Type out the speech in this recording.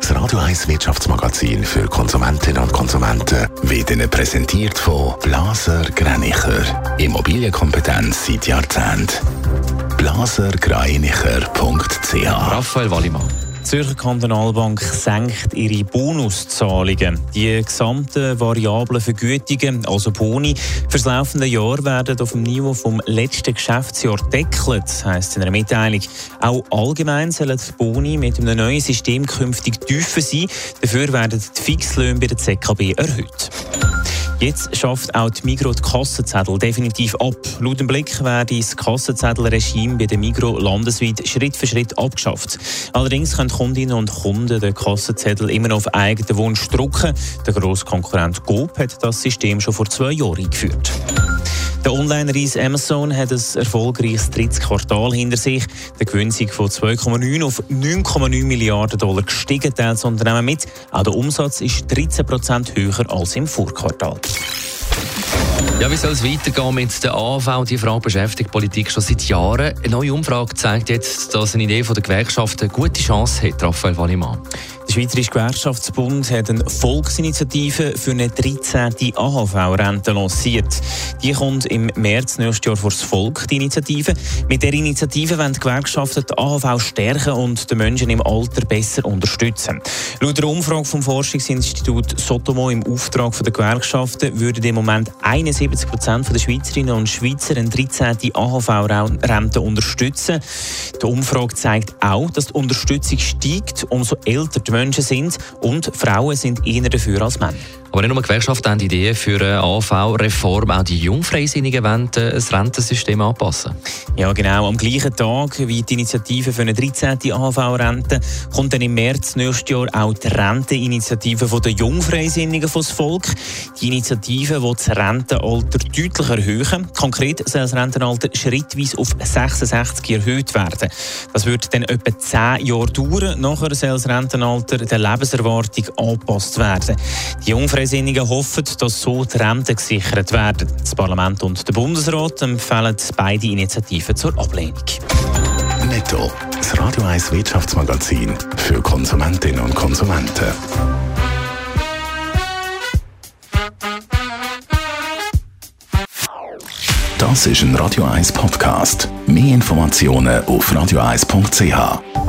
Das Radio 1 Wirtschaftsmagazin für Konsumentinnen und Konsumenten, wird Ihnen präsentiert von Blaser Greinicher. Immobilienkompetenz seit Jahrzehnten. blasergreinicher.ch Raphael Wallimann. Die Zürcher Kantonalbank senkt ihre Bonuszahlungen. Die gesamten variablen Vergütungen, also Boni, für das laufende Jahr werden auf dem Niveau vom letzten Geschäftsjahr deckelt, heisst in einer Mitteilung. Auch allgemein sollen die Boni mit einem neuen System künftig tiefer sein. Dafür werden die Fixlöhne bei der ZKB erhöht. Jetzt schafft auch die Migro die Kassenzettel definitiv ab. Laut dem Blick werde das Kassenzettelregime bei der Migro landesweit Schritt für Schritt abgeschafft. Allerdings können Kundinnen und Kunden den Kassenzettel immer noch auf eigenen Wunsch drucken. Der grosse Konkurrent Coop hat das System schon vor zwei Jahren eingeführt. Der Online-Reis Amazon hat ein erfolgreiches drittes Quartal hinter sich. Der Gewinn ist von 2,9 auf 9,9 Milliarden Dollar gestiegen, teilt das Unternehmen mit. Auch der Umsatz ist 13 Prozent höher als im Vorquartal. Ja, wie soll es weitergehen mit der AV? Die Frage beschäftigt Politik schon seit Jahren. Eine neue Umfrage zeigt jetzt, dass eine Idee der Gewerkschaft eine gute Chance hat, Raphael Wallimann. Der Schweizerische Gewerkschaftsbund hat eine Volksinitiative für eine 13. AHV-Rente lanciert. Die kommt im März nächstes Jahr vor das Volk, die Initiative. Mit der Initiative wollen die Gewerkschaften die AHV stärken und den Menschen im Alter besser unterstützen. Laut der Umfrage vom Forschungsinstitut Sotomo im Auftrag der Gewerkschaften würden im Moment 71 Prozent der Schweizerinnen und Schweizer eine 13. AHV-Rente unterstützen. Die Umfrage zeigt auch, dass die Unterstützung steigt, umso älter die Menschen sind und Frauen sind eher dafür als Männer. Aber nicht nur Gewerkschaften haben Ideen für eine AV-Reform, auch die Jungfreisinnigen wollen das Rentensystem anpassen. Ja, genau. Am gleichen Tag wie die Initiative für eine 13. AHV-Rente kommt dann im März nächstes Jahr auch die Renteninitiative der Jungfreisinnigen vors Volk. Die Initiative will das Rentenalter deutlich erhöhen. Konkret soll das Rentenalter schrittweise auf 66 erhöht werden. Das wird dann etwa 10 Jahre dauern. Nachher soll das Rentenalter der Lebenserwartung angepasst werden. Die Jungfreisinnigen hoffen, dass so die Renten gesichert werden. Das Parlament und der Bundesrat empfehlen beide Initiativen zur Ablehnung. Netto, das Radio 1 Wirtschaftsmagazin für Konsumentinnen und Konsumenten. Das ist ein Radio 1 Podcast. Mehr Informationen auf radio1.ch.